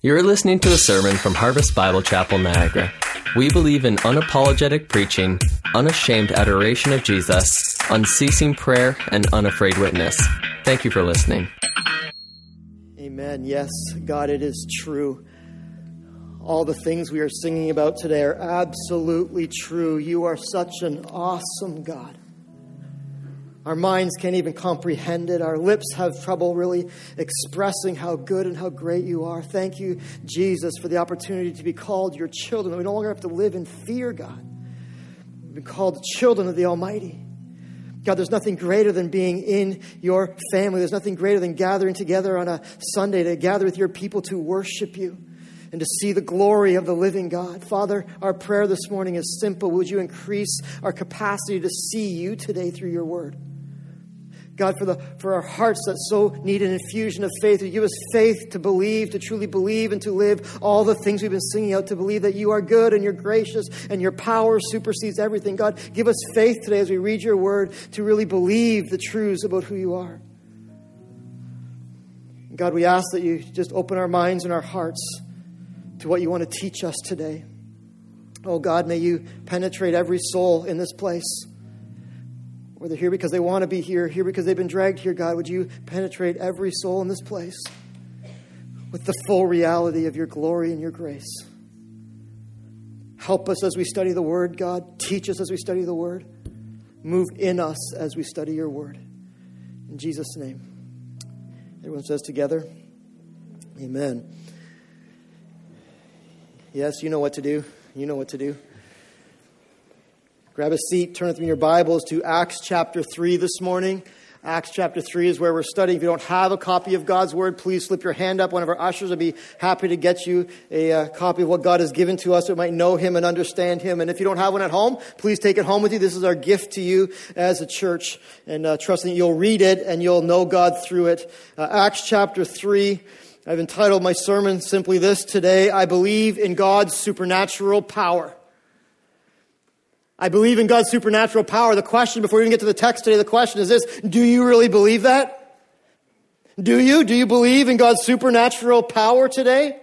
You're listening to a sermon from Harvest Bible Chapel, Niagara. We believe in unapologetic preaching, unashamed adoration of Jesus, unceasing prayer, and unafraid witness. Thank you for listening. Amen. Yes, God, it is true. All the things we are singing about today are absolutely true. You are such an awesome God. Our minds can't even comprehend it. Our lips have trouble really expressing how good and how great you are. Thank you, Jesus, for the opportunity to be called your children. We no longer have to live in fear, God. We've been called children of the Almighty. God, there's nothing greater than being in your family. There's nothing greater than gathering together on a Sunday to gather with your people to worship you and to see the glory of the living God. Father, our prayer this morning is simple. Would you increase our capacity to see you today through your word? God, for, the, for our hearts that so need an infusion of faith, you give us faith to believe, to truly believe, and to live all the things we've been singing out, to believe that you are good and you're gracious and your power supersedes everything. God, give us faith today as we read your word to really believe the truths about who you are. God, we ask that you just open our minds and our hearts to what you want to teach us today. Oh God, may you penetrate every soul in this place. Or they're here because they want to be here, here because they've been dragged here, God. Would you penetrate every soul in this place with the full reality of your glory and your grace? Help us as we study the Word, God. Teach us as we study the Word. Move in us as we study your Word. In Jesus' name. Everyone says together, Amen. Yes, you know what to do. You know what to do. Grab a seat, turn with me your Bibles to Acts chapter 3 this morning. Acts chapter 3 is where we're studying. If you don't have a copy of God's Word, please slip your hand up. One of our ushers would be happy to get you a uh, copy of what God has given to us so we might know Him and understand Him. And if you don't have one at home, please take it home with you. This is our gift to you as a church. And uh, trusting you'll read it and you'll know God through it. Uh, Acts chapter 3. I've entitled my sermon simply this today I believe in God's supernatural power. I believe in God's supernatural power. The question, before we even get to the text today, the question is this Do you really believe that? Do you? Do you believe in God's supernatural power today?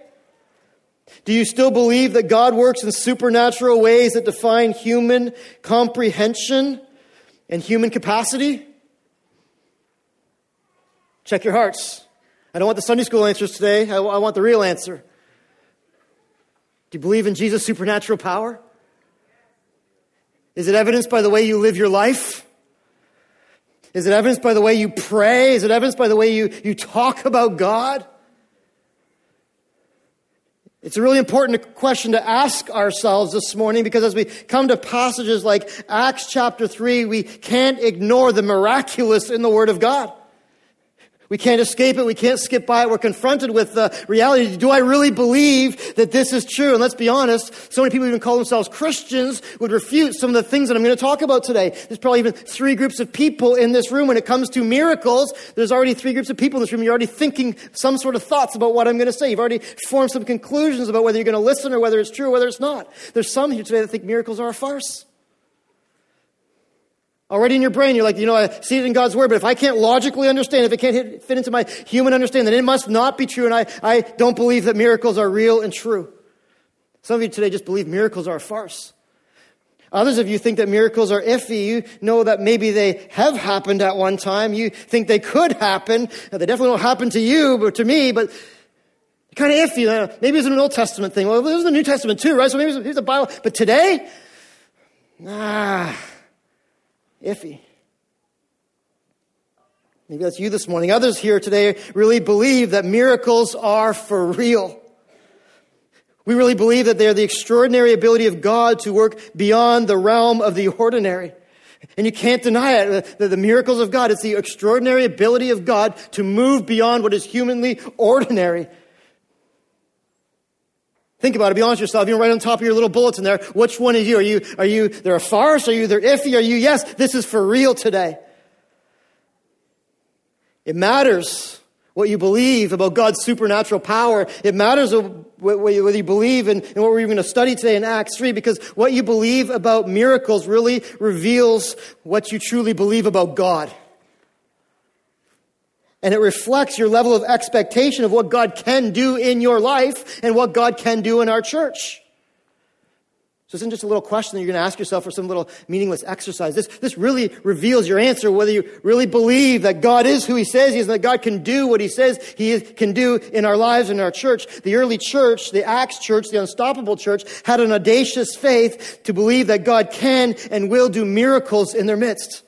Do you still believe that God works in supernatural ways that define human comprehension and human capacity? Check your hearts. I don't want the Sunday school answers today. I, I want the real answer. Do you believe in Jesus' supernatural power? Is it evidenced by the way you live your life? Is it evidenced by the way you pray? Is it evidenced by the way you, you talk about God? It's a really important question to ask ourselves this morning because as we come to passages like Acts chapter 3, we can't ignore the miraculous in the Word of God. We can't escape it. We can't skip by it. We're confronted with the reality. Do I really believe that this is true? And let's be honest, so many people even call themselves Christians would refute some of the things that I'm going to talk about today. There's probably even three groups of people in this room. When it comes to miracles, there's already three groups of people in this room. You're already thinking some sort of thoughts about what I'm going to say. You've already formed some conclusions about whether you're going to listen or whether it's true or whether it's not. There's some here today that think miracles are a farce. Already in your brain, you're like, you know, I see it in God's word, but if I can't logically understand, if it can't hit, fit into my human understanding, then it must not be true, and I, I don't believe that miracles are real and true. Some of you today just believe miracles are a farce. Others of you think that miracles are iffy. You know that maybe they have happened at one time. You think they could happen. Now, they definitely don't happen to you, but to me, but kind of iffy. Maybe it's an Old Testament thing. Well, this is the New Testament too, right? So maybe it's the Bible. But today, ah, iffy. Maybe that's you this morning. Others here today really believe that miracles are for real. We really believe that they are the extraordinary ability of God to work beyond the realm of the ordinary. And you can't deny it. Uh, the, the, miracles of God, it's the extraordinary ability of God to move beyond what is humanly ordinary. Think about it. Be honest with yourself. You right on top of your little bulletin there. Which one is you? Are you, are you, they're a farce? Are you, they're iffy? Are you, yes, this is for real today. It matters what you believe about God's supernatural power. It matters whether you believe in, in what we're going to study today in Acts 3 because what you believe about miracles really reveals what you truly believe about God. And it reflects your level of expectation of what God can do in your life and what God can do in our church. So this isn't just a little question that you're going to ask yourself for some little meaningless exercise. This, this really reveals your answer, whether you really believe that God is who He says He is and that God can do what He says He is, can do in our lives and our church. The early church, the Acts church, the unstoppable church, had an audacious faith to believe that God can and will do miracles in their midst.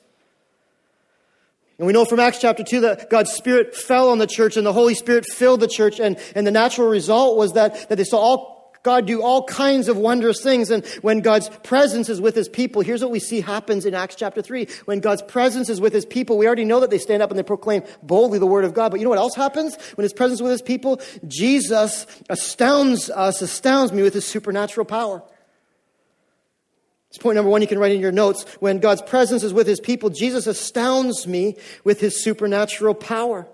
And we know from Acts chapter 2 that God's Spirit fell on the church and the Holy Spirit filled the church. And, and the natural result was that, that they saw all God do all kinds of wondrous things. And when God's presence is with his people, here's what we see happens in Acts chapter 3. When God's presence is with his people, we already know that they stand up and they proclaim boldly the word of God. But you know what else happens when his presence is with his people? Jesus astounds us, astounds me with his supernatural power. It's point number one you can write in your notes. When God's presence is with his people, Jesus astounds me with his supernatural power.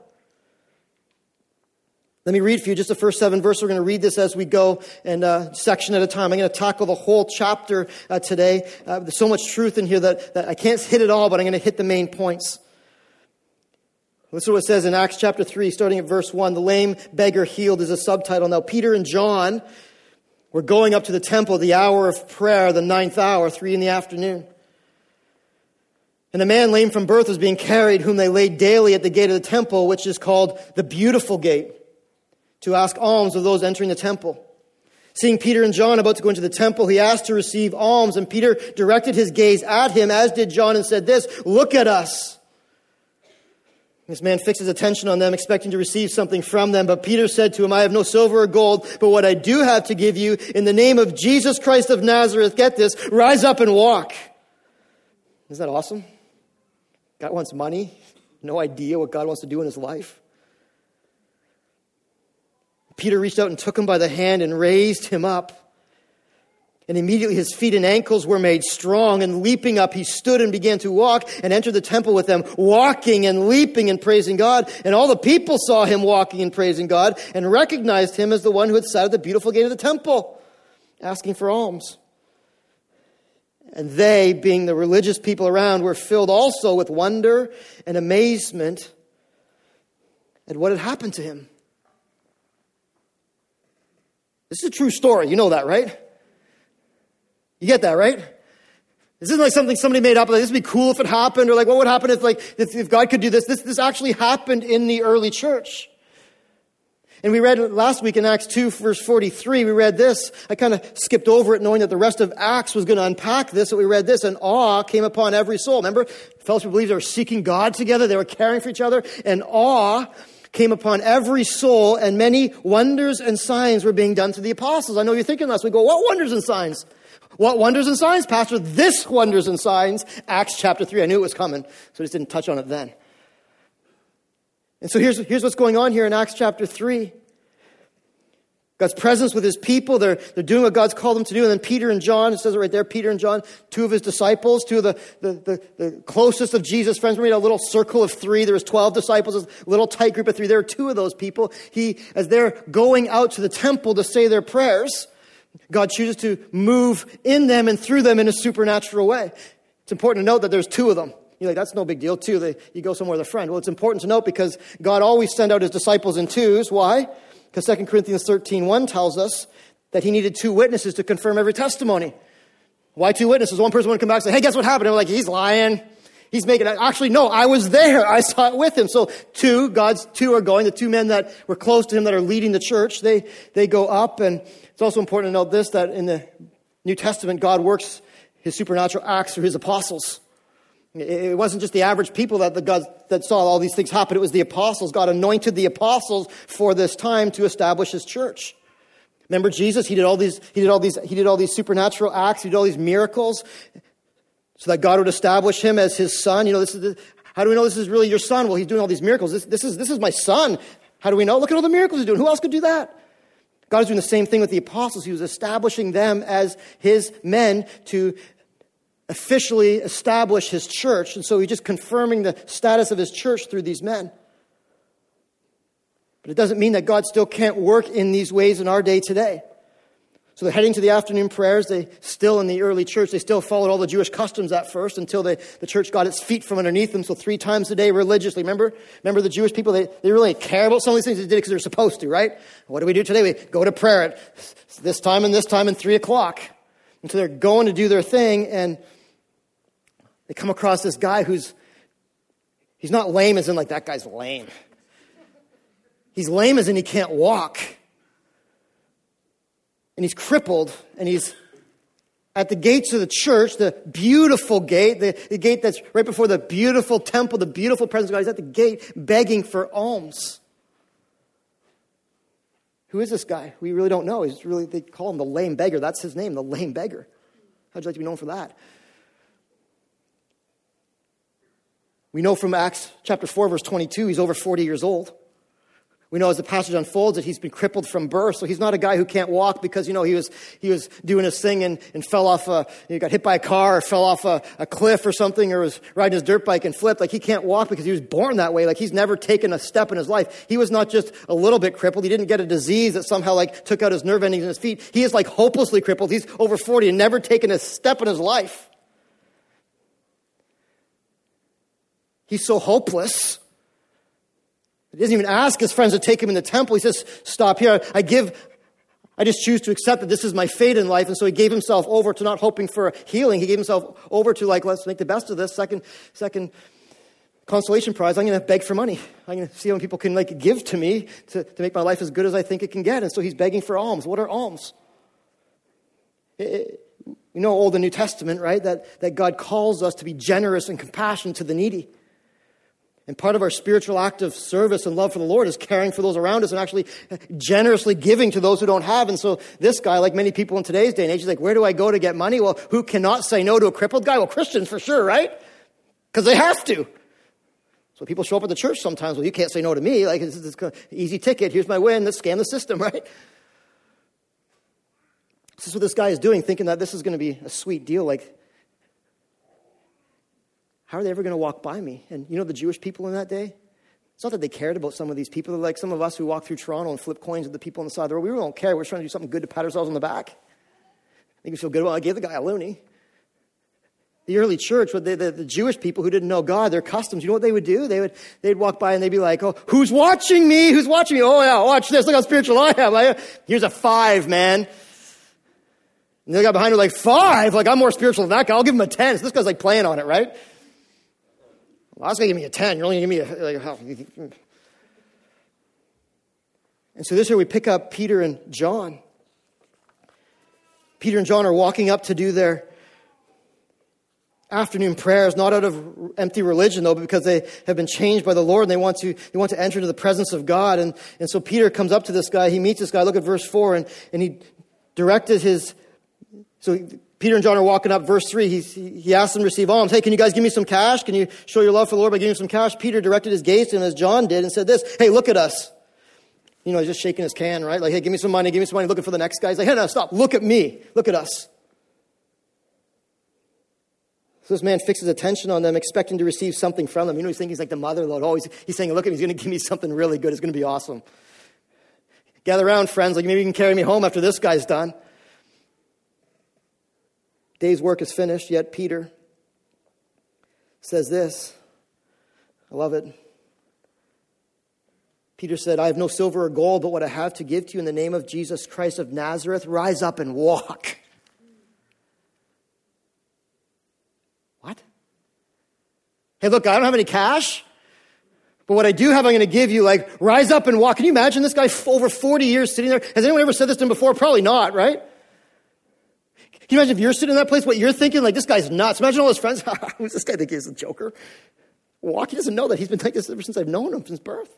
Let me read for you just the first seven verses. We're going to read this as we go, and uh, section at a time. I'm going to tackle the whole chapter uh, today. Uh, there's so much truth in here that, that I can't hit it all, but I'm going to hit the main points. Listen to what it says in Acts chapter 3, starting at verse 1. The lame beggar healed is a subtitle. Now, Peter and John were going up to the temple, the hour of prayer, the ninth hour, three in the afternoon. And a man lame from birth was being carried, whom they laid daily at the gate of the temple, which is called the Beautiful Gate to ask alms of those entering the temple. Seeing Peter and John about to go into the temple, he asked to receive alms, and Peter directed his gaze at him, as did John, and said this Look at us. This man fixed his attention on them, expecting to receive something from them. But Peter said to him, I have no silver or gold, but what I do have to give you, in the name of Jesus Christ of Nazareth, get this, rise up and walk. Isn't that awesome? God wants money, no idea what God wants to do in his life. Peter reached out and took him by the hand and raised him up. And immediately his feet and ankles were made strong, and leaping up, he stood and began to walk and entered the temple with them, walking and leaping and praising God. And all the people saw him walking and praising God and recognized him as the one who had sat at the beautiful gate of the temple, asking for alms. And they, being the religious people around, were filled also with wonder and amazement at what had happened to him. This is a true story. You know that, right? You get that, right? This isn't like something somebody made up. Like, this would be cool if it happened, or like, what would happen if, like, if, if God could do this? This, this actually happened in the early church. And we read last week in Acts 2, verse 43, we read this. I kind of skipped over it knowing that the rest of Acts was going to unpack this, but we read this, and awe came upon every soul. Remember, fellowship believers were seeking God together, they were caring for each other, and awe came upon every soul, and many wonders and signs were being done to the apostles. I know you're thinking last We go, what wonders and signs? What wonders and signs, Pastor? This wonders and signs, Acts chapter 3. I knew it was coming, so I just didn't touch on it then. And so here's, here's what's going on here in Acts chapter 3. God's presence with his people. They're, they're doing what God's called them to do. And then Peter and John, it says it right there, Peter and John, two of his disciples, two of the, the, the, the closest of Jesus' friends. We made a little circle of three. There was 12 disciples, a little tight group of three. There were two of those people. He, as they're going out to the temple to say their prayers, God chooses to move in them and through them in a supernatural way. It's important to note that there's two of them. You're like, that's no big deal, too. They, you go somewhere with a friend. Well, it's important to note because God always sent out his disciples in twos. Why? Because 2 Corinthians 13 1 tells us that he needed two witnesses to confirm every testimony. Why two witnesses? One person would come back and say, hey, guess what happened? And we're like, he's lying. He's making. Actually, no, I was there. I saw it with him. So two, God's two are going. The two men that were close to him that are leading the church, they, they go up. And it's also important to note this, that in the New Testament, God works his supernatural acts through his apostles. It wasn't just the average people that, the God, that saw all these things happen. It was the apostles. God anointed the apostles for this time to establish his church. Remember Jesus? He did all these, he did all these, he did all these supernatural acts. He did all these miracles so that God would establish him as his son. You know, this is how do we know this is really your son? Well, he's doing all these miracles. This, this is, this is my son. How do we know? Look at all the miracles he's doing. Who else could do that? God is doing the same thing with the apostles. He was establishing them as his men to officially establish his church. And so he's just confirming the status of his church through these men. But it doesn't mean that God still can't work in these ways in our day today. So they're heading to the afternoon prayers. They still in the early church, they still followed all the Jewish customs at first until they, the church got its feet from underneath them. So three times a day religiously. Remember? Remember the Jewish people? They, they really care about some of these things. They did it because they're supposed to, right? What do we do today? We go to prayer at this time and this time and three o'clock. And so they're going to do their thing and they come across this guy who's, he's not lame as in like that guy's lame. He's lame as in he can't walk and he's crippled and he's at the gates of the church, the beautiful gate, the, the, gate that's right before the beautiful temple, the beautiful presence of God. He's at the gate begging for alms. Who is this guy? We really don't know. He's really, they call him the lame beggar. That's his name, the lame beggar. How'd you like to be known for that? We know from Acts chapter 4, verse 22, he's over 40 years old. We know as the passage unfolds that he's been crippled from birth, so he's not a guy who can't walk because, you know, he was, he was doing his thing and, and fell off a, he got hit by a car or fell off a, a cliff or something or was riding his dirt bike and flipped. Like he can't walk because he was born that way. Like he's never taken a step in his life. He was not just a little bit crippled. He didn't get a disease that somehow like took out his nerve endings in his feet. He is like hopelessly crippled. He's over 40 and never taken a step in his life. He's so hopeless he doesn't even ask his friends to take him in the temple. He says, Stop here. I give, I just choose to accept that this is my fate in life. And so he gave himself over to not hoping for healing. He gave himself over to, like, let's make the best of this. Second, second consolation prize, I'm going to beg for money. I'm going to see how people can, like, give to me to, to make my life as good as I think it can get. And so he's begging for alms. What are alms? It, you know, Old and New Testament, right? That, that God calls us to be generous and compassionate to the needy. And part of our spiritual act of service and love for the Lord is caring for those around us and actually generously giving to those who don't have. And so this guy, like many people in today's day and age, is like, where do I go to get money? Well, who cannot say no to a crippled guy? Well, Christians for sure, right? Because they have to. So people show up at the church sometimes, well, you can't say no to me. Like, this is easy ticket. Here's my win. Let's scam the system, right? This is what this guy is doing, thinking that this is going to be a sweet deal. Like, how are they ever going to walk by me? And you know the Jewish people in that day? It's not that they cared about some of these people. They're like some of us who walk through Toronto and flip coins at the people on the side of the road. We don't care. We're trying to do something good to pat ourselves on the back. Make me feel good. Well, I gave the guy a loonie. The early church, the, the, the, Jewish people who didn't know God, their customs, you know what they would do? They would, they'd walk by and they'd be like, oh, who's watching me? Who's watching me? Oh yeah, watch this. Look how spiritual I am. I, here's a five, man. And the guy behind her like, five? Like, I'm more spiritual than that guy. I'll give him a ten. So this guy's like playing on it, right? Well, I was going to give me a 10. You're only going to give me a. Like, how? Hmm. And so this year we pick up Peter and John. Peter and John are walking up to do their afternoon prayers, not out of empty religion, though, but because they have been changed by the Lord and they want to, they want to enter into the presence of God. And, and so Peter comes up to this guy. He meets this guy. Look at verse 4. And, and he directed his. So Peter and John are walking up, verse 3. He, he asks them to receive alms. Hey, can you guys give me some cash? Can you show your love for the Lord by giving some cash? Peter directed his gaze to him as John did and said this Hey, look at us. You know, he's just shaking his can, right? Like, hey, give me some money, give me some money, looking for the next guy. He's like, hey, no, stop. Look at me. Look at us. So this man fixes attention on them, expecting to receive something from them. You know, he's thinking he's like the mother Lord. Oh, he's, he's saying, look at me, he's going to give me something really good. It's going to be awesome. Gather around, friends. Like, maybe you can carry me home after this guy's done. Day's work is finished, yet Peter says this. I love it. Peter said, I have no silver or gold, but what I have to give to you in the name of Jesus Christ of Nazareth, rise up and walk. What? Hey, look, I don't have any cash, but what I do have, I'm going to give you. Like, rise up and walk. Can you imagine this guy over 40 years sitting there? Has anyone ever said this to him before? Probably not, right? Can you imagine if you're sitting in that place, what you're thinking? Like, this guy's nuts. Imagine all his friends. Who's this guy think he's a joker? Walk, he doesn't know that he's been like this ever since I've known him since birth.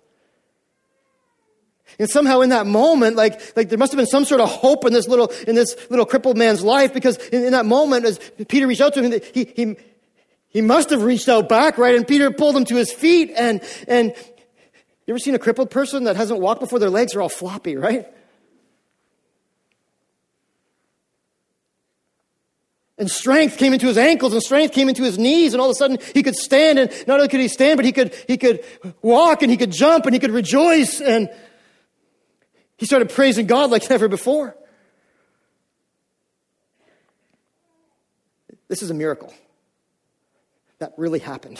And somehow in that moment, like, like there must have been some sort of hope in this little, in this little crippled man's life because in, in that moment, as Peter reached out to him, he, he, he must have reached out back, right? And Peter pulled him to his feet and, and you ever seen a crippled person that hasn't walked before their legs are all floppy, right? And strength came into his ankles and strength came into his knees. And all of a sudden he could stand. And not only could he stand, but he could, he could walk and he could jump and he could rejoice. And he started praising God like never before. This is a miracle. That really happened.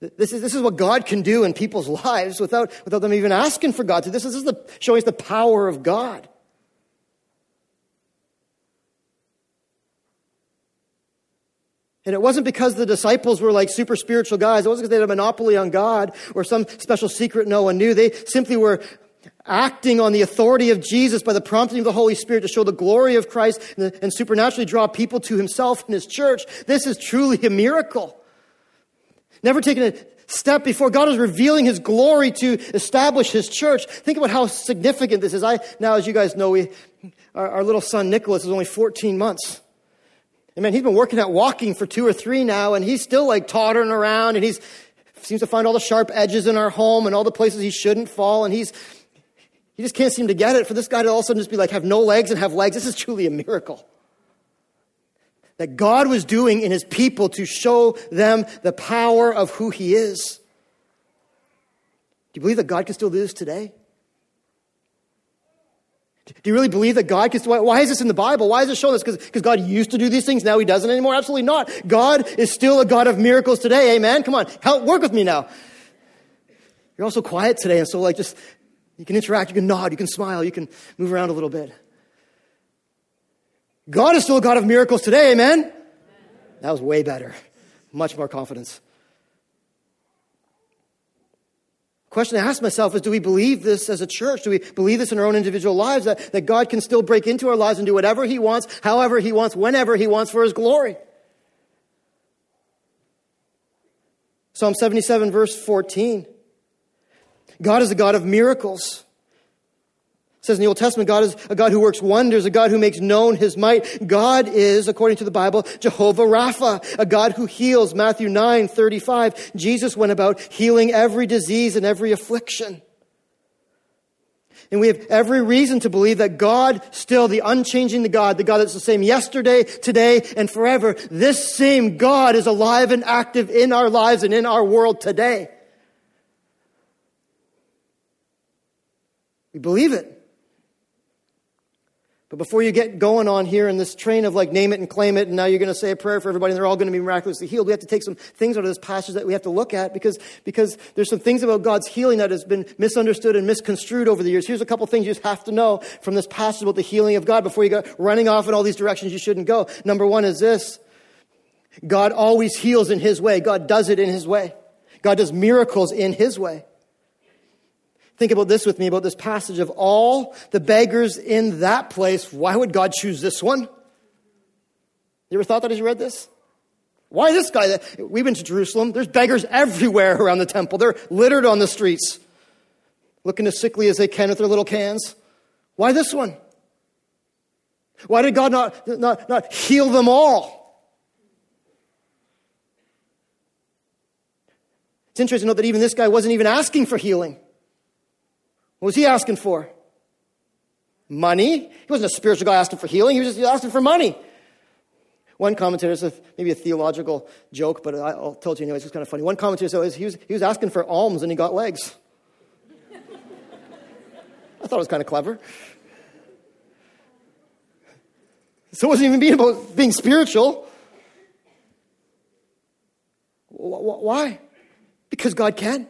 This is, this is what God can do in people's lives without, without them even asking for God to. This is, this is the, showing us the power of God. And it wasn't because the disciples were like super spiritual guys. It wasn't because they had a monopoly on God or some special secret no one knew. They simply were acting on the authority of Jesus by the prompting of the Holy Spirit to show the glory of Christ and, and supernaturally draw people to himself and his church. This is truly a miracle. Never taken a step before God is revealing his glory to establish his church. Think about how significant this is. I, now, as you guys know, we, our, our little son Nicholas is only 14 months. And man, he's been working at walking for two or three now, and he's still like tottering around, and he's seems to find all the sharp edges in our home and all the places he shouldn't fall, and he's he just can't seem to get it. For this guy to all of a sudden just be like, have no legs and have legs, this is truly a miracle. That God was doing in his people to show them the power of who he is. Do you believe that God can still do this today? Do you really believe that God can, why, why is this in the Bible? Why is it showing this? Because God used to do these things, now he doesn't anymore? Absolutely not. God is still a God of miracles today, amen? Come on, help, work with me now. You're also quiet today, and so like just, you can interact, you can nod, you can smile, you can move around a little bit. God is still a God of miracles today, amen? That was way better. Much more confidence. Question I ask myself is do we believe this as a church? Do we believe this in our own individual lives that, that God can still break into our lives and do whatever He wants, however He wants, whenever He wants for His glory? Psalm 77, verse 14. God is a God of miracles says in the Old Testament, God is a God who works wonders, a God who makes known his might. God is, according to the Bible, Jehovah Rapha, a God who heals. Matthew 9, 35. Jesus went about healing every disease and every affliction. And we have every reason to believe that God, still the unchanging the God, the God that's the same yesterday, today, and forever, this same God is alive and active in our lives and in our world today. We believe it. But before you get going on here in this train of like name it and claim it, and now you're going to say a prayer for everybody and they're all going to be miraculously healed, we have to take some things out of this passage that we have to look at because, because there's some things about God's healing that has been misunderstood and misconstrued over the years. Here's a couple things you just have to know from this passage about the healing of God before you go running off in all these directions you shouldn't go. Number one is this. God always heals in His way. God does it in His way. God does miracles in His way. Think about this with me about this passage of all the beggars in that place. Why would God choose this one? You ever thought that as you read this? Why this guy? We've been to Jerusalem. There's beggars everywhere around the temple. They're littered on the streets, looking as sickly as they can with their little cans. Why this one? Why did God not, not, not heal them all? It's interesting to note that even this guy wasn't even asking for healing. What was he asking for? Money. He wasn't a spiritual guy asking for healing, he was just asking for money. One commentator, it's maybe a theological joke, but I'll tell it to you anyway, it's kind of funny. One commentator said oh, he was, he was asking for alms and he got legs. I thought it was kind of clever. So it wasn't even being about being spiritual. Why? Because God can.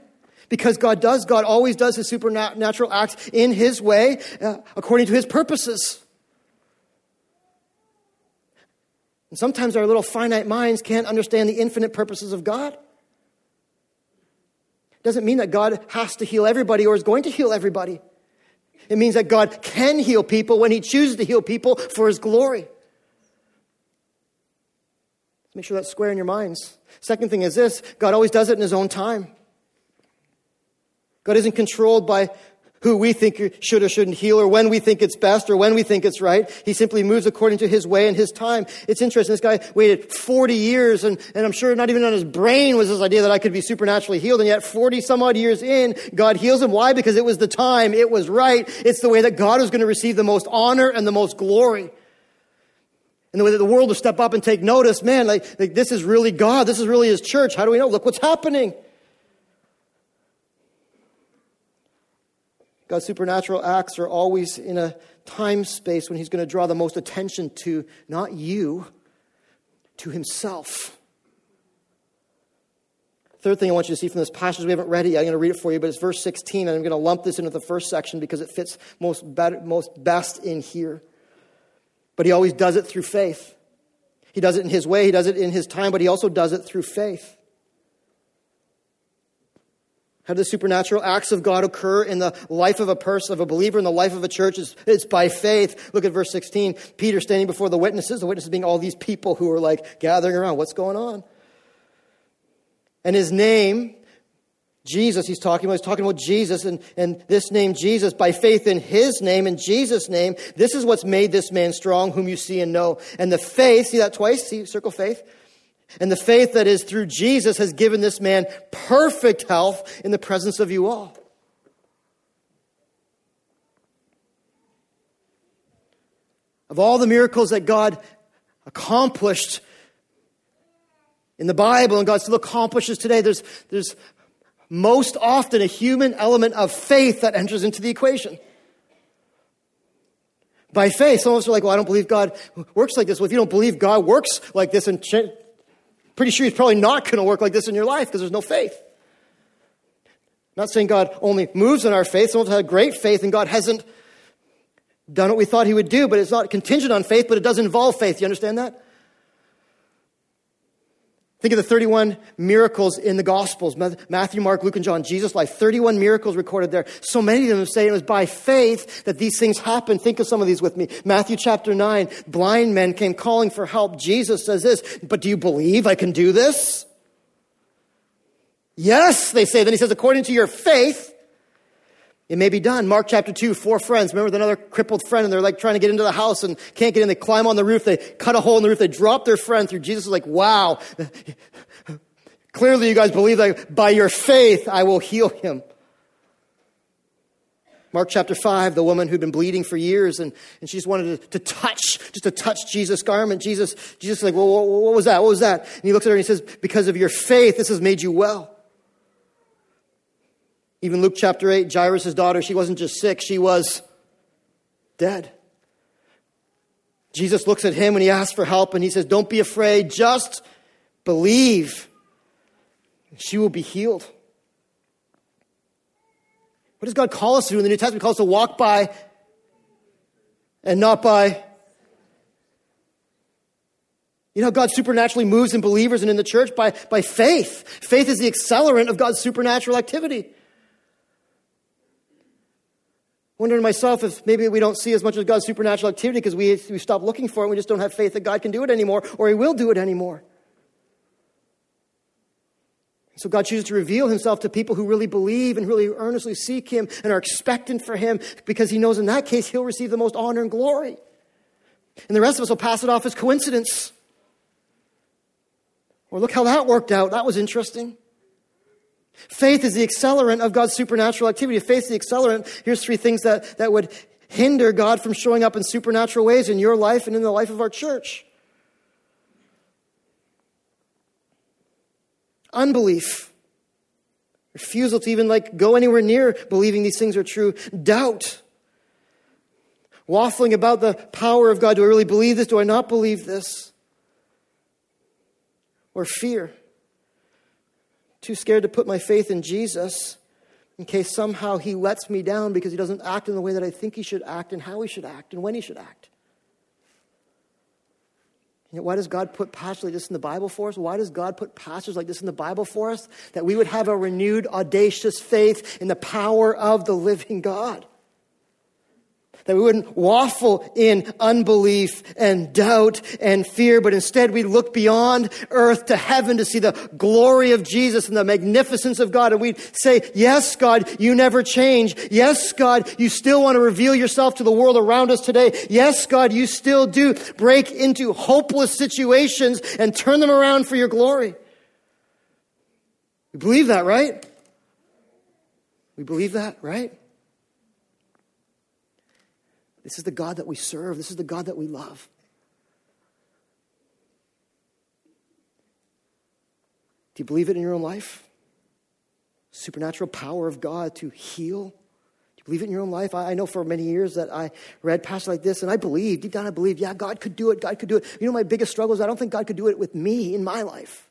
Because God does, God always does his supernatural acts in his way, uh, according to his purposes. And sometimes our little finite minds can't understand the infinite purposes of God. It Doesn't mean that God has to heal everybody or is going to heal everybody. It means that God can heal people when he chooses to heal people for his glory. Make sure that's square in your minds. Second thing is this God always does it in his own time. God isn't controlled by who we think should or shouldn't heal or when we think it's best or when we think it's right. He simply moves according to his way and his time. It's interesting. This guy waited 40 years and, and I'm sure not even on his brain was this idea that I could be supernaturally healed. And yet 40 some odd years in, God heals him. Why? Because it was the time. It was right. It's the way that God was going to receive the most honor and the most glory. And the way that the world will step up and take notice, man, like, like this is really God. This is really his church. How do we know? Look what's happening. God's supernatural acts are always in a time space when He's going to draw the most attention to not you, to Himself. Third thing I want you to see from this passage, we haven't read it yet. I'm going to read it for you, but it's verse 16, and I'm going to lump this into the first section because it fits most, better, most best in here. But he always does it through faith. He does it in his way, he does it in his time, but he also does it through faith. How do the supernatural acts of God occur in the life of a person, of a believer, in the life of a church? It's, it's by faith. Look at verse 16. Peter standing before the witnesses, the witnesses being all these people who are like gathering around. What's going on? And his name, Jesus, he's talking about, he's talking about Jesus and, and this name, Jesus, by faith in his name and Jesus' name, this is what's made this man strong, whom you see and know. And the faith, see that twice? See, circle faith? And the faith that is through Jesus has given this man perfect health in the presence of you all. Of all the miracles that God accomplished in the Bible and God still accomplishes today, there's, there's most often a human element of faith that enters into the equation. By faith, some of us are like, well, I don't believe God works like this. Well, if you don't believe God works like this, and pretty sure He's probably not going to work like this in your life because there's no faith. I'm not saying God only moves in our faith. Some of us have great faith and God hasn't done what we thought He would do, but it's not contingent on faith, but it does involve faith. You understand that? Think of the 31 miracles in the Gospels Matthew, Mark, Luke, and John, Jesus' life. 31 miracles recorded there. So many of them say it was by faith that these things happened. Think of some of these with me. Matthew chapter 9, blind men came calling for help. Jesus says this, but do you believe I can do this? Yes, they say. Then he says, according to your faith, it may be done. Mark chapter 2, four friends. Remember another crippled friend and they're like trying to get into the house and can't get in. They climb on the roof. They cut a hole in the roof. They drop their friend through. Jesus is like, wow. Clearly you guys believe that by your faith I will heal him. Mark chapter 5, the woman who'd been bleeding for years and, and she just wanted to, to touch, just to touch Jesus' garment. Jesus, Jesus is like, well, what, what was that? What was that? And he looks at her and he says, because of your faith, this has made you well. Even Luke chapter 8, Jairus' daughter, she wasn't just sick, she was dead. Jesus looks at him and he asks for help and he says, Don't be afraid, just believe. She will be healed. What does God call us to do in the New Testament? He calls us to walk by and not by. You know, God supernaturally moves in believers and in the church by, by faith. Faith is the accelerant of God's supernatural activity wondering to myself if maybe we don't see as much of God's supernatural activity because we, we stop looking for it and we just don't have faith that God can do it anymore or He will do it anymore. So God chooses to reveal Himself to people who really believe and really earnestly seek Him and are expectant for Him because He knows in that case He'll receive the most honor and glory. And the rest of us will pass it off as coincidence. Or look how that worked out. That was interesting. Faith is the accelerant of God's supernatural activity. Faith is the accelerant, here's three things that, that would hinder God from showing up in supernatural ways in your life and in the life of our church. Unbelief. Refusal to even like go anywhere near believing these things are true. Doubt. Waffling about the power of God. Do I really believe this? Do I not believe this? Or fear too scared to put my faith in Jesus in case somehow he lets me down because he doesn't act in the way that I think he should act and how he should act and when he should act. You know, why does God put passages like this in the Bible for us? Why does God put passages like this in the Bible for us? That we would have a renewed, audacious faith in the power of the living God that we wouldn't waffle in unbelief and doubt and fear, but instead we'd look beyond earth to heaven to see the glory of Jesus and the magnificence of God. And we'd say, yes, God, you never change. Yes, God, you still want to reveal yourself to the world around us today. Yes, God, you still do break into hopeless situations and turn them around for your glory. We believe that, right? We believe that, right? This is the God that we serve. This is the God that we love. Do you believe it in your own life? Supernatural power of God to heal? Do you believe it in your own life? I, know for many years that I read passages like this and I believed, deep down I believed, yeah, God could do it, God could do it. You know, my biggest struggle is I don't think God could do it with me in my life.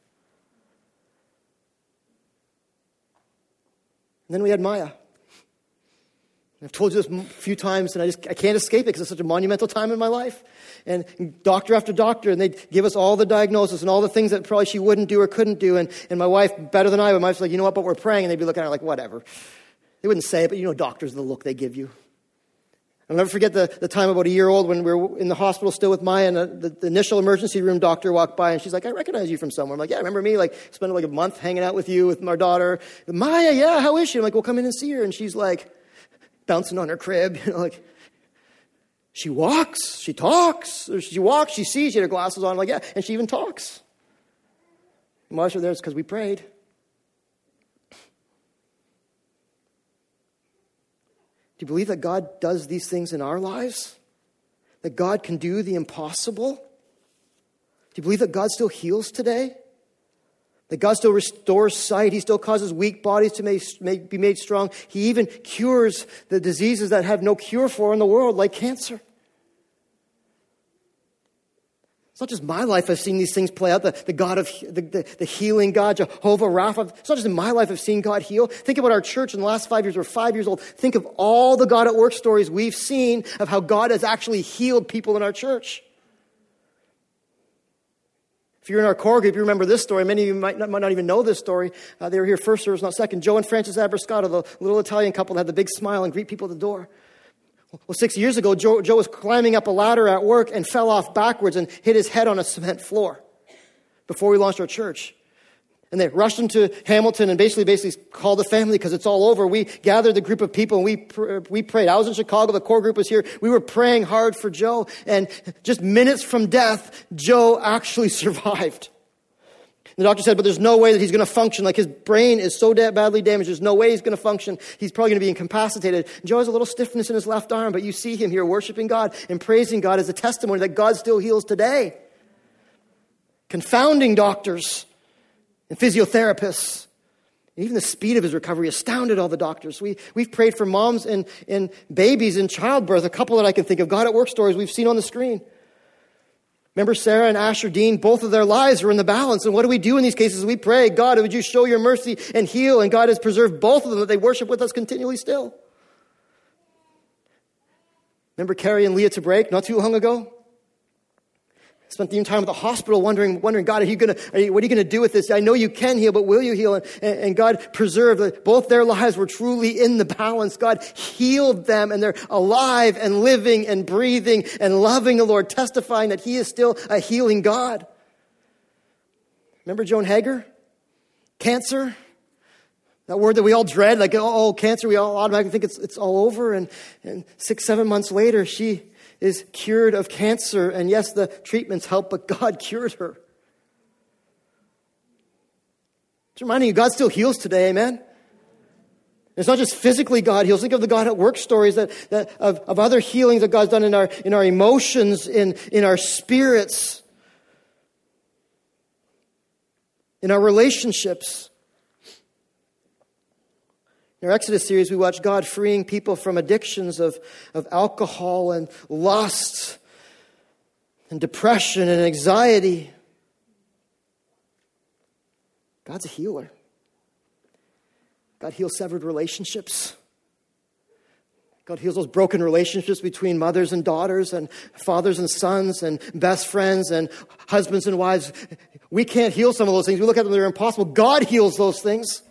And then we had Maya. I've told you this a few times, and I just I can't escape it because it's such a monumental time in my life. And doctor after doctor, and they'd give us all the diagnosis and all the things that probably she wouldn't do or couldn't do. And, and my wife, better than I, my wife's like, you know what, but we're praying. And they'd be looking at her like, whatever. They wouldn't say it, but you know, doctors, the look they give you. I'll never forget the, the time about a year old when we were in the hospital still with Maya, and uh, the, the, initial emergency room doctor walked by, and she's like, I recognize you from somewhere. I'm like, yeah, remember me? Like, spent like a month hanging out with you, with my daughter. Maya, yeah, how is she? I'm like, well, come in and see her. And she's like, bouncing on her crib, you know, like, she walks, she talks, she walks, she sees, she had her glasses on, like, yeah, and she even talks. Why are there? It's because we prayed. Do you believe that God does these things in our lives? That God can do the impossible? Do you believe that God still heals today? That God still restores sight. He still causes weak bodies to make, make, be made strong. He even cures the diseases that have no cure for in the world, like cancer. It's not just my life I've seen these things play out. The, the God of the, the, the, healing God, Jehovah Rapha. It's not just in my life I've seen God heal. Think about our church in the last five years. We're five years old. Think of all the God at work stories we've seen of how God has actually healed people in our church. If you're in our core group, you remember this story. Many of you might not, might not even know this story. Uh, they were here first service, not second. Joe and Francis Abrascato, the little Italian couple that had the big smile and greet people at the door. Well, six years ago, Joe, Joe was climbing up a ladder at work and fell off backwards and hit his head on a cement floor before we launched our church. And they rushed him to Hamilton and basically, basically called the family because it's all over. We gathered the group of people and we, we prayed. I was in Chicago. The core group was here. We were praying hard for Joe. And just minutes from death, Joe actually survived. The doctor said, but there's no way that he's going to function. Like his brain is so badly damaged. There's no way he's going to function. He's probably going to be incapacitated. Joe has a little stiffness in his left arm, but you see him here worshiping God and praising God as a testimony that God still heals today. Confounding doctors and physiotherapists. even the speed of his recovery astounded all the doctors. We, we've prayed for moms and, and babies in childbirth, a couple that I can think of, God at work stories we've seen on the screen. Remember Sarah and Asher Dean, both of their lives were in the balance. And what do we do in these cases? We pray, God, would you show your mercy and heal? And God has preserved both of them that they worship with us continually still. Remember Carrie and Leah to break not too long ago? Spent the entire time at the hospital wondering, wondering, God, are you gonna, are you, what are you going to do with this? I know you can heal, but will you heal? And, and God preserved both their lives were truly in the balance. God healed them and they're alive and living and breathing and loving the Lord, testifying that He is still a healing God. Remember Joan Hager? Cancer? That word that we all dread, like, oh, oh cancer, we all automatically think it's, it's all over. And, and six, seven months later, she is cured of cancer. And yes, the treatments help, but God cured her. Just reminding you, God still heals today, amen? It's not just physically God heals. Think of the God at work stories that, that of, of other healings that God's done in our, in our emotions, in, in our spirits, in our relationships. In our Exodus series, we watch God freeing people from addictions of, of alcohol and lust and depression and anxiety. God's a healer. God heals severed relationships. God heals those broken relationships between mothers and daughters and fathers and sons and best friends and husbands and wives. We can't heal some of those things. We look at them, they're impossible. God heals those things.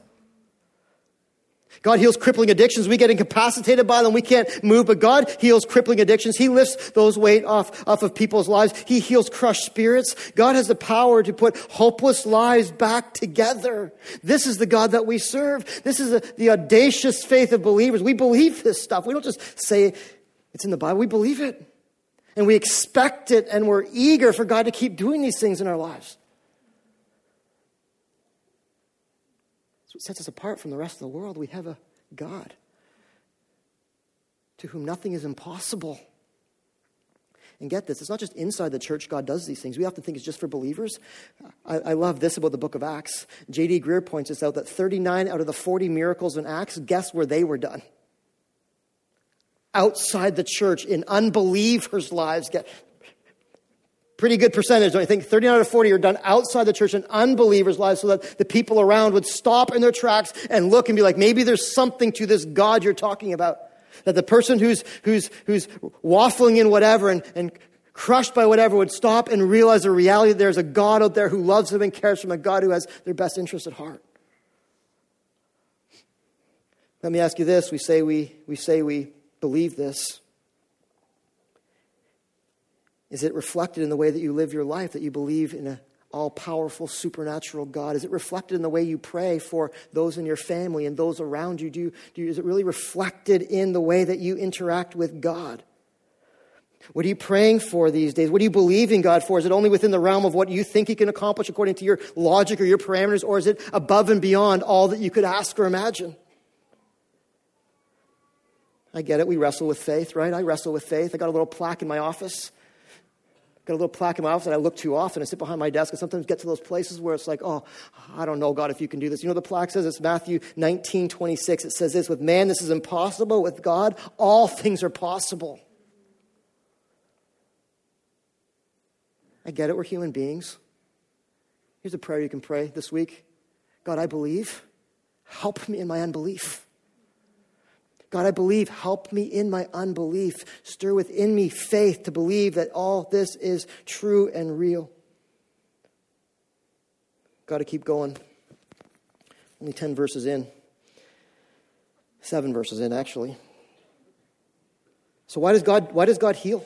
God heals crippling addictions. We get incapacitated by them. We can't move, but God heals crippling addictions. He lifts those weight off, off of people's lives. He heals crushed spirits. God has the power to put hopeless lives back together. This is the God that we serve. This is the, the audacious faith of believers. We believe this stuff. We don't just say it's in the Bible. We believe it. And we expect it and we're eager for God to keep doing these things in our lives. What sets us apart from the rest of the world. We have a God to whom nothing is impossible. And get this, it's not just inside the church God does these things. We often think it's just for believers. I, I love this about the book of Acts. J.D. Greear points us out that 39 out of the 40 miracles in Acts, guess where they were done? outside the church in unbelievers' lives get pretty good percentage, you think? 39 out of 40 are done outside the church in unbelievers' lives so that the people around would stop in their tracks and look and be like, maybe there's something to this God you're talking about. That the person who's, who's, who's waffling in whatever and, and crushed by whatever would stop and realize the reality that there's a God out there who loves them and cares for them, a God who has their best interest at heart. Let me ask you this. We say we, we say we believe this. Is it reflected in the way that you live your life, that you believe in an all powerful, supernatural God? Is it reflected in the way you pray for those in your family and those around you? Do you, do you is it really reflected in the way that you interact with God? What are you praying for these days? What are you believing God for? Is it only within the realm of what you think He can accomplish according to your logic or your parameters, or is it above and beyond all that you could ask or imagine? I get it. We wrestle with faith, right? I wrestle with faith. I got a little plaque in my office got a little plaque in my office that I look too often. I sit behind my desk and sometimes get to those places where it's like, oh, I don't know, God, if you can do this. You know the plaque says? It's Matthew 19, 26. It says this, with man this is impossible. With God, all things are possible. I get it. We're human beings. Here's a prayer you can pray this week. God, I believe. Help me in my unbelief. God, I believe. Help me in my unbelief. Stir within me faith to believe that all this is true and real. Got to keep going. Only 10 verses in. Seven verses in, actually. So, why does God, why does God heal?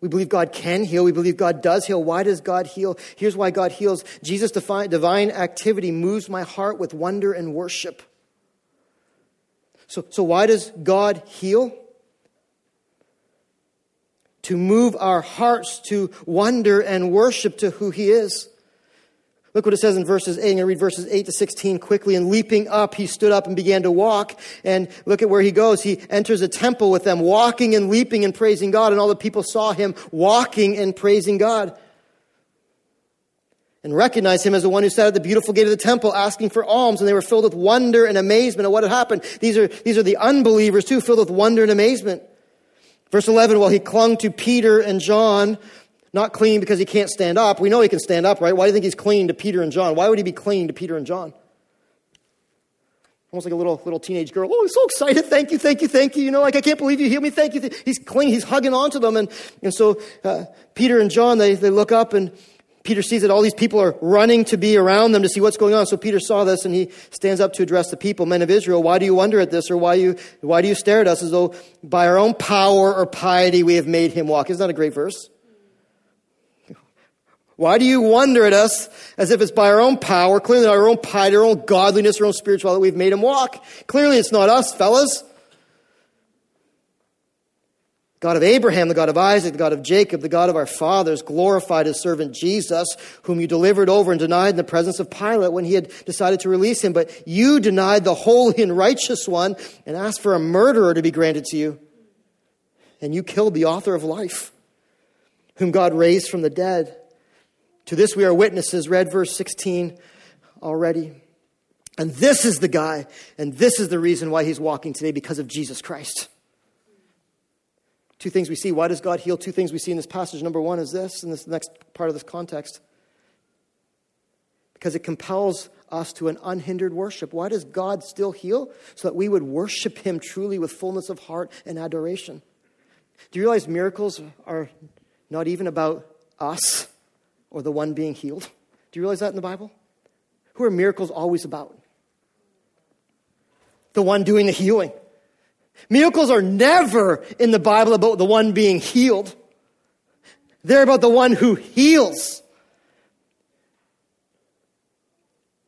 We believe God can heal. We believe God does heal. Why does God heal? Here's why God heals. Jesus' divine activity moves my heart with wonder and worship. So, so why does God heal? To move our hearts to wonder and worship to who He is. Look what it says in verses 8. I'm going to read verses 8 to 16 quickly. And leaping up, he stood up and began to walk. And look at where he goes. He enters a temple with them, walking and leaping and praising God. And all the people saw him walking and praising God and recognized him as the one who sat at the beautiful gate of the temple asking for alms, and they were filled with wonder and amazement at what had happened. These are, these are the unbelievers too, filled with wonder and amazement. Verse 11, well, he clung to Peter and John, not clean because he can't stand up. We know he can stand up, right? Why do you think he's clinging to Peter and John? Why would he be clinging to Peter and John? Almost like a little, little teenage girl. Oh, I'm so excited. Thank you, thank you, thank you. You know, like, I can't believe you healed me. Thank you. He's clinging, he's hugging onto them. And, and so, uh, Peter and John, they, they look up and Peter sees that all these people are running to be around them to see what's going on. So Peter saw this and he stands up to address the people, men of Israel, why do you wonder at this or why, you, why do you stare at us as though by our own power or piety we have made him walk? Isn't that a great verse? Why do you wonder at us as if it's by our own power, clearly our own piety, our own godliness, our own spirituality that we've made him walk? Clearly it's not us, fellas. God of Abraham, the God of Isaac, the God of Jacob, the God of our fathers, glorified his servant Jesus, whom you delivered over and denied in the presence of Pilate when he had decided to release him. But you denied the holy and righteous one and asked for a murderer to be granted to you. And you killed the author of life, whom God raised from the dead. To this we are witnesses. Read verse 16 already. And this is the guy, and this is the reason why he's walking today because of Jesus Christ. Two things we see. Why does God heal? Two things we see in this passage. Number one is this, in this next part of this context. Because it compels us to an unhindered worship. Why does God still heal? So that we would worship Him truly with fullness of heart and adoration. Do you realize miracles are not even about us or the one being healed? Do you realize that in the Bible? Who are miracles always about? The one doing the healing. Miracles are never in the Bible about the one being healed. They're about the one who heals.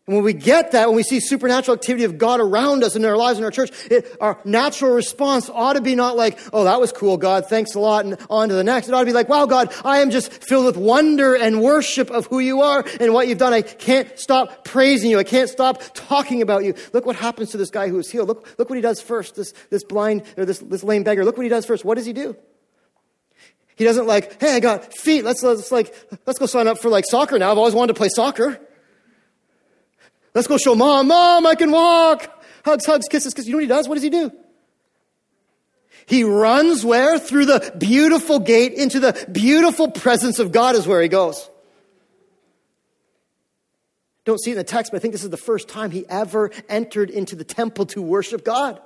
And when we get that, when we see supernatural activity of God around us in our lives in our church, it, our natural response ought to be not like, oh, that was cool, God, thanks a lot, and on to the next. It ought to be like, wow, God, I am just filled with wonder and worship of who you are and what you've done. I can't stop praising you. I can't stop talking about you. Look what happens to this guy who was healed. Look, look what he does first, this, this blind, or this, this lame beggar. Look what he does first. What does he do? He doesn't like, hey, I got feet. Let's, let's like, let's go sign up for like soccer now. I've always wanted to play soccer. Let's go show mom, mom, I can walk. Hugs, hugs, kisses, kisses. You know what he does? What does he do? He runs where? Through the beautiful gate into the beautiful presence of God is where he goes. Don't see it in the text, but I think this is the first time he ever entered into the temple to worship God.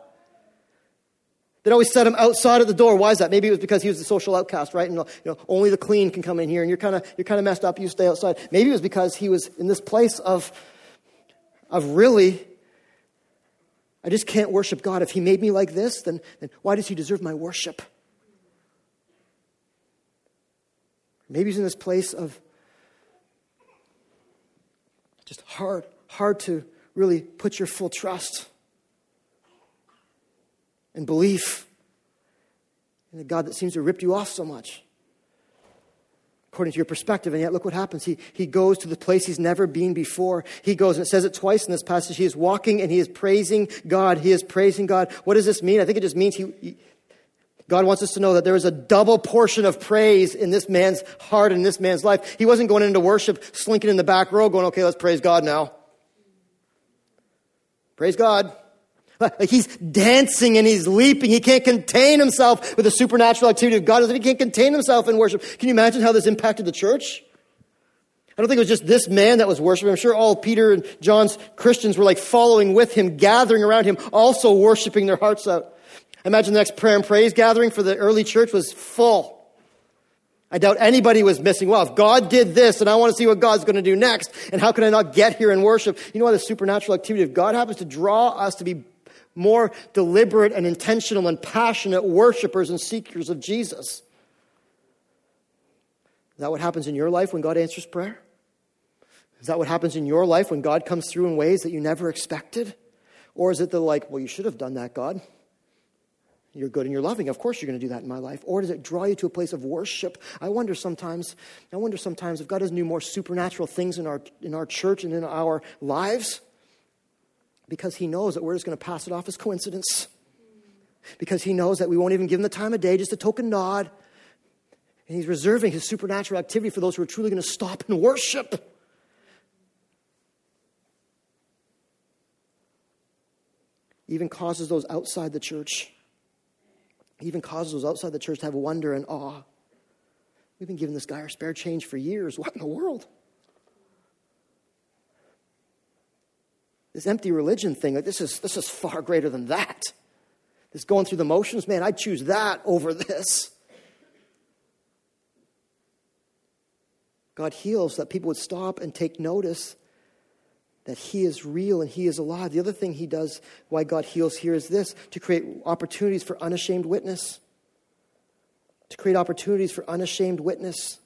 They'd always set him outside of the door. Why is that? Maybe it was because he was the social outcast, right? And you know, only the clean can come in here, and you're kind of you're kind of messed up. You stay outside. Maybe it was because he was in this place of of really. I just can't worship God. If He made me like this, then, then why does He deserve my worship? Maybe He's in this place of just hard, hard to really put your full trust and belief in a God that seems to rip you off so much according to your perspective. And yet, look what happens. He, he goes to the place he's never been before. He goes, and it says it twice in this passage. He is walking and he is praising God. He is praising God. What does this mean? I think it just means he, he God wants us to know that there is a double portion of praise in this man's heart and this man's life. He wasn't going into worship, slinking in the back row, going, okay, let's praise God now. Praise God. He's dancing and he's leaping. He can't contain himself with the supernatural activity of God he can't contain himself in worship. Can you imagine how this impacted the church? I don't think it was just this man that was worshiping. I'm sure all Peter and John's Christians were like following with him, gathering around him, also worshiping their hearts out. I imagine the next prayer and praise gathering for the early church was full. I doubt anybody was missing. Well, if God did this and I want to see what God's going to do next, and how can I not get here and worship? You know why the supernatural activity of God happens to draw us to be more deliberate and intentional and passionate worshipers and seekers of Jesus. Is that what happens in your life when God answers prayer? Is that what happens in your life when God comes through in ways that you never expected? Or is it the like, well, you should have done that, God? You're good and you're loving. Of course you're going to do that in my life. Or does it draw you to a place of worship? I wonder sometimes, I wonder sometimes if God doesn't do more supernatural things in our, in our church and in our lives, because he knows that we're just going to pass it off as coincidence. Because he knows that we won't even give him the time of day, just a token nod. And he's reserving his supernatural activity for those who are truly going to stop and worship. Even causes those outside the church, even causes those outside the church to have wonder and awe. We've been giving this guy our spare change for years. What in the world? This empty religion thing, like this is, this is far greater than that. This going through the motions, man, I'd choose that over this. God heals that people would stop and take notice that He is real and He is alive. The other thing He does, why God heals here, is this to create opportunities for unashamed witness. To create opportunities for unashamed witness.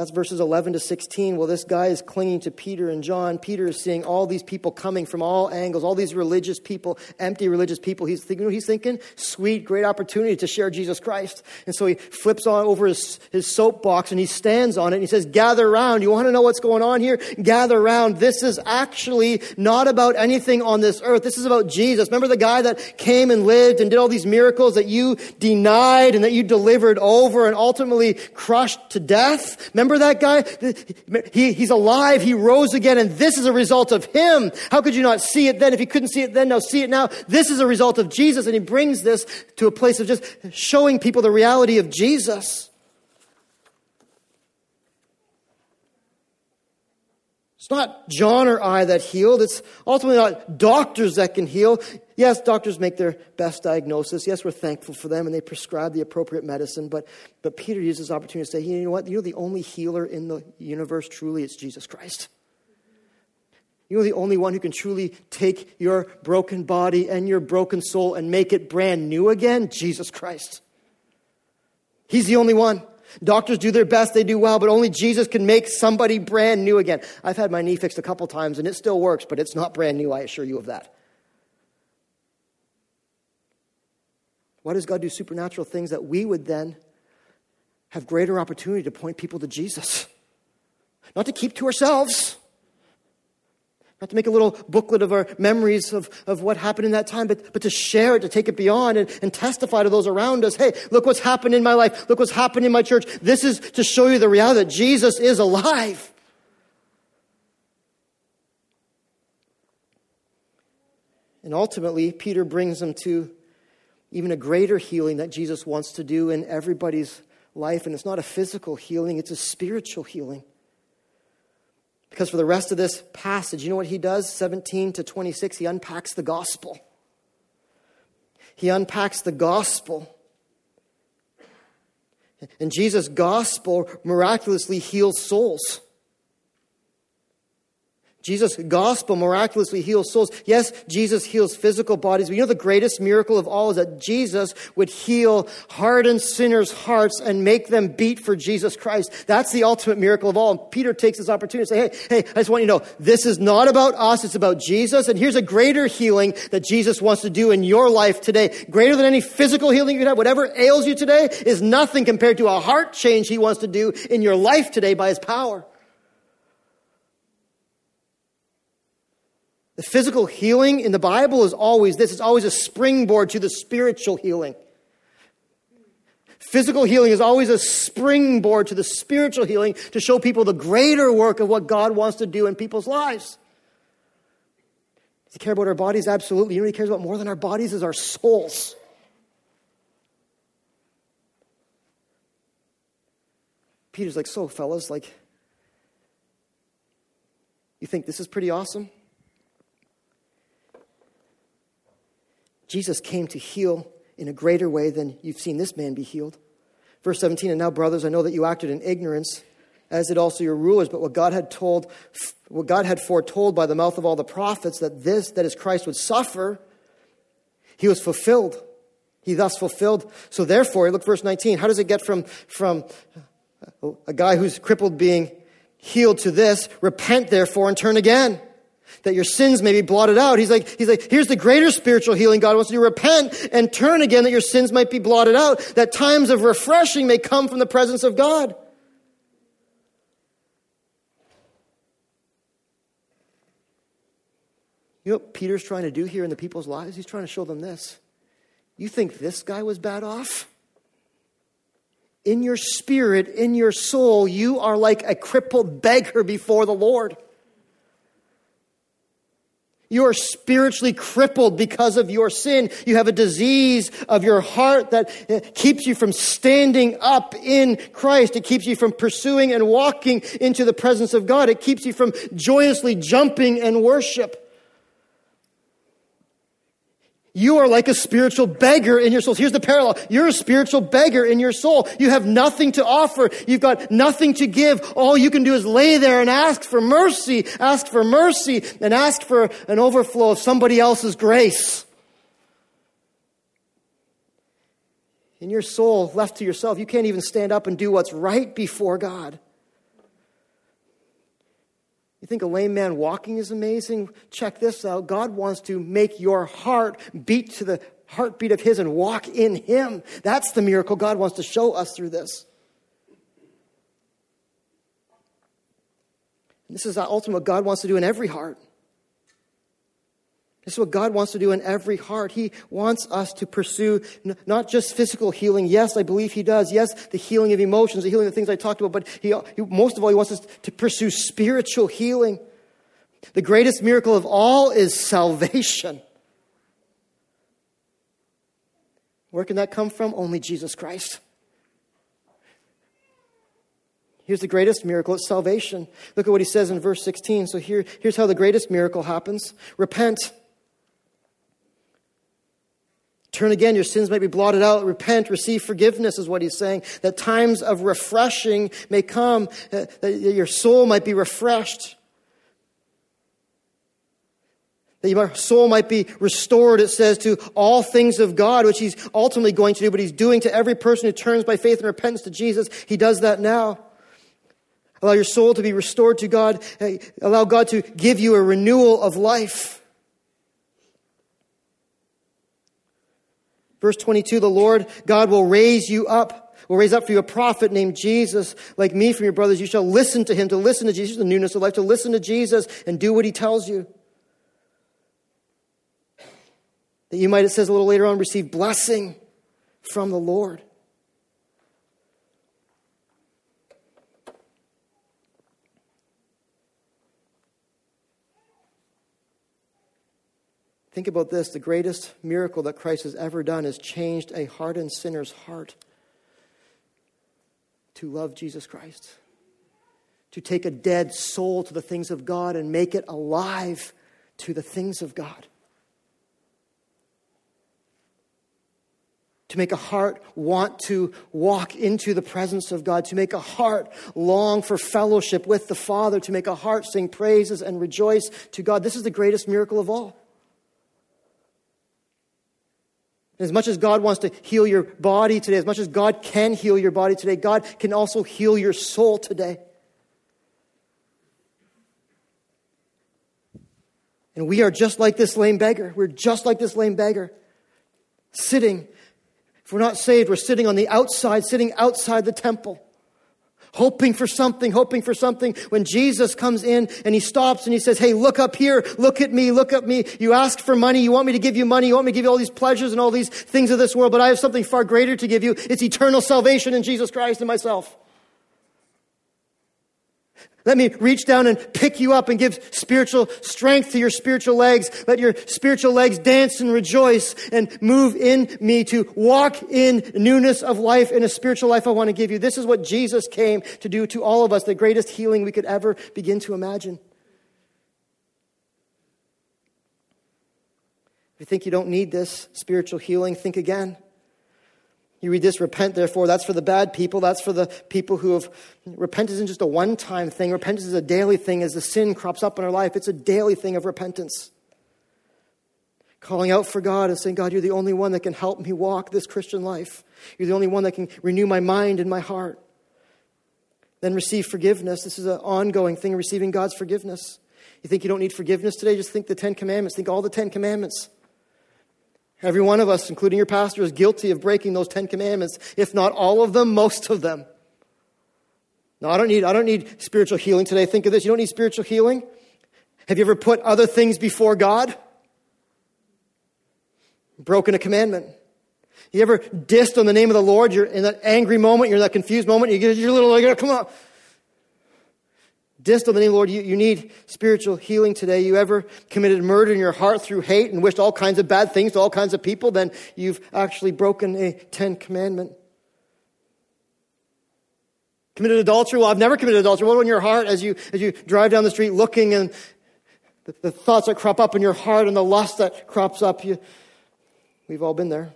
That's verses 11 to 16. Well, this guy is clinging to Peter and John. Peter is seeing all these people coming from all angles, all these religious people, empty religious people. He's thinking, he's thinking? Sweet, great opportunity to share Jesus Christ. And so he flips on over his, his soapbox and he stands on it and he says, Gather around. You want to know what's going on here? Gather around. This is actually not about anything on this earth. This is about Jesus. Remember the guy that came and lived and did all these miracles that you denied and that you delivered over and ultimately crushed to death? Remember that guy? He, he's alive. He rose again. And this is a result of him. How could you not see it then? If you couldn't see it then, now see it now. This is a result of Jesus. And he brings this to a place of just showing people the reality of Jesus. Not John or I that healed. It's ultimately not doctors that can heal. Yes, doctors make their best diagnosis. Yes, we're thankful for them and they prescribe the appropriate medicine. But, but Peter uses this opportunity to say, you know what? You're the only healer in the universe, truly, it's Jesus Christ. You're the only one who can truly take your broken body and your broken soul and make it brand new again, Jesus Christ. He's the only one. Doctors do their best, they do well, but only Jesus can make somebody brand new again. I've had my knee fixed a couple times and it still works, but it's not brand new, I assure you of that. Why does God do supernatural things that we would then have greater opportunity to point people to Jesus? Not to keep to ourselves, not to make a little booklet of our memories of, of what happened in that time, but, but to share it, to take it beyond and, and testify to those around us. Hey, look what's happened in my life. Look what's happened in my church. This is to show you the reality that Jesus is alive. And ultimately, Peter brings them to even a greater healing that Jesus wants to do in everybody's life. And it's not a physical healing, it's a spiritual healing. Because for the rest of this passage, you know what he does? 17 to 26, he unpacks the gospel. He unpacks the gospel. And Jesus' gospel miraculously heals souls. Jesus' gospel miraculously heals souls. Yes, Jesus heals physical bodies, but you know the greatest miracle of all is that Jesus would heal hardened sinners' hearts and make them beat for Jesus Christ. That's the ultimate miracle of all. And Peter takes this opportunity to say, hey, hey, I just want you to know, this is not about us, it's about Jesus. And here's a greater healing that Jesus wants to do in your life today. Greater than any physical healing you can have, whatever ails you today is nothing compared to a heart change he wants to do in your life today by his power. The physical healing in the Bible is always this, it's always a springboard to the spiritual healing. Physical healing is always a springboard to the spiritual healing to show people the greater work of what God wants to do in people's lives. Does he care about our bodies? Absolutely. You know what he cares about more than our bodies is our souls. Peter's like, so fellas, like, you think this is pretty awesome? Jesus came to heal in a greater way than you've seen this man be healed. Verse 17, and now, brothers, I know that you acted in ignorance, as did also your rulers, but what God had told, what God had foretold by the mouth of all the prophets, that this, that is Christ, would suffer, he was fulfilled. He thus fulfilled. So therefore, look verse 19. How does it get from, from a guy who's crippled being healed to this? Repent therefore and turn again that your sins may be blotted out. He's like, he's like, here's the greater spiritual healing God wants you to repent and turn again that your sins might be blotted out, that times of refreshing may come from the presence of God. You know what Peter's trying to do here in the people's lives? He's trying to show them this. You think this guy was bad off? In your spirit, in your soul, you are like a crippled beggar before the Lord. You are spiritually crippled because of your sin. You have a disease of your heart that uh, keeps you from standing up in Christ. It keeps you from pursuing and walking into the presence of God. It keeps you from joyously jumping and worship. You are like a spiritual beggar in your soul. Here's the parallel. You're a spiritual beggar in your soul. You have nothing to offer. You've got nothing to give. All you can do is lay there and ask for mercy, ask for mercy, and ask for an overflow of somebody else's grace. In your soul, left to yourself, you can't even stand up and do what's right before God. Think a lame man walking is amazing? Check this out. God wants to make your heart beat to the heartbeat of His and walk in Him. That's the miracle God wants to show us through this. This is ultimately what God wants to do in every heart. This is what God wants to do in every heart. He wants us to pursue not just physical healing. Yes, I believe He does. Yes, the healing of emotions, the healing of things I talked about, but he, he, most of all, He wants us to pursue spiritual healing. The greatest miracle of all is salvation. Where can that come from? Only Jesus Christ. Here's the greatest miracle it's salvation. Look at what he says in verse 16. So here, here's how the greatest miracle happens repent Turn again, your sins may be blotted out. Repent, receive forgiveness, is what he's saying. That times of refreshing may come, uh, that your soul might be refreshed. That your soul might be restored, it says, to all things of God, which he's ultimately going to do, but he's doing to every person who turns by faith and repentance to Jesus. He does that now. Allow your soul to be restored to God. Allow God to give you a renewal of life. Verse 22, the Lord God will raise you up, will raise up for you a prophet named Jesus, like me from your brothers. You shall listen to him, to listen to Jesus, the newness of life, to listen to Jesus and do what he tells you. That you might, it says a little later on, receive blessing from the Lord. Think about this the greatest miracle that Christ has ever done is changed a hardened sinner's heart to love Jesus Christ, to take a dead soul to the things of God and make it alive to the things of God. to make a heart want to walk into the presence of God, to make a heart long for fellowship with the Father, to make a heart sing praises and rejoice to God. This is the greatest miracle of all. As much as God wants to heal your body today, as much as God can heal your body today, God can also heal your soul today. And we are just like this lame beggar. We're just like this lame beggar, sitting if we're not saved, we're sitting on the outside, sitting outside the temple, hoping for something, hoping for something. When Jesus comes in and he stops and he says, Hey, look up here, look at me, look at me. You ask for money, you want me to give you money, you want me to give you all these pleasures and all these things of this world, but I have something far greater to give you. It's eternal salvation in Jesus Christ and myself. Let me reach down and pick you up and give spiritual strength to your spiritual legs. Let your spiritual legs dance and rejoice and move in me to walk in newness of life in a spiritual life I want to give you. This is what Jesus came to do to all of us, the greatest healing we could ever begin to imagine. If you think you don't need this spiritual healing, think again. You read this, repent therefore. That's for the bad people. That's for the people who have. Repentance isn't just a one time thing. Repentance is a daily thing as the sin crops up in our life. It's a daily thing of repentance. Calling out for God and saying, God, you're the only one that can help me walk this Christian life. You're the only one that can renew my mind and my heart. Then receive forgiveness. This is an ongoing thing, receiving God's forgiveness. You think you don't need forgiveness today? Just think the Ten Commandments. Think all the Ten Commandments. Every one of us, including your pastor, is guilty of breaking those Ten Commandments, if not all of them, most of them. No, I don't need, I don't need spiritual healing today. Think of this. You don't need spiritual healing. Have you ever put other things before God? Broken a commandment. You ever dissed on the name of the Lord? You're in that angry moment, you're in that confused moment, you get your little, like, oh, come on dist of the name of the Lord, you, you need spiritual healing today. You ever committed murder in your heart through hate and wished all kinds of bad things to all kinds of people, then you've actually broken a Ten Commandment. Committed adultery? Well, I've never committed adultery. What in your heart as you, as you drive down the street looking and the, the thoughts that crop up in your heart and the lust that crops up? You, we've all been there.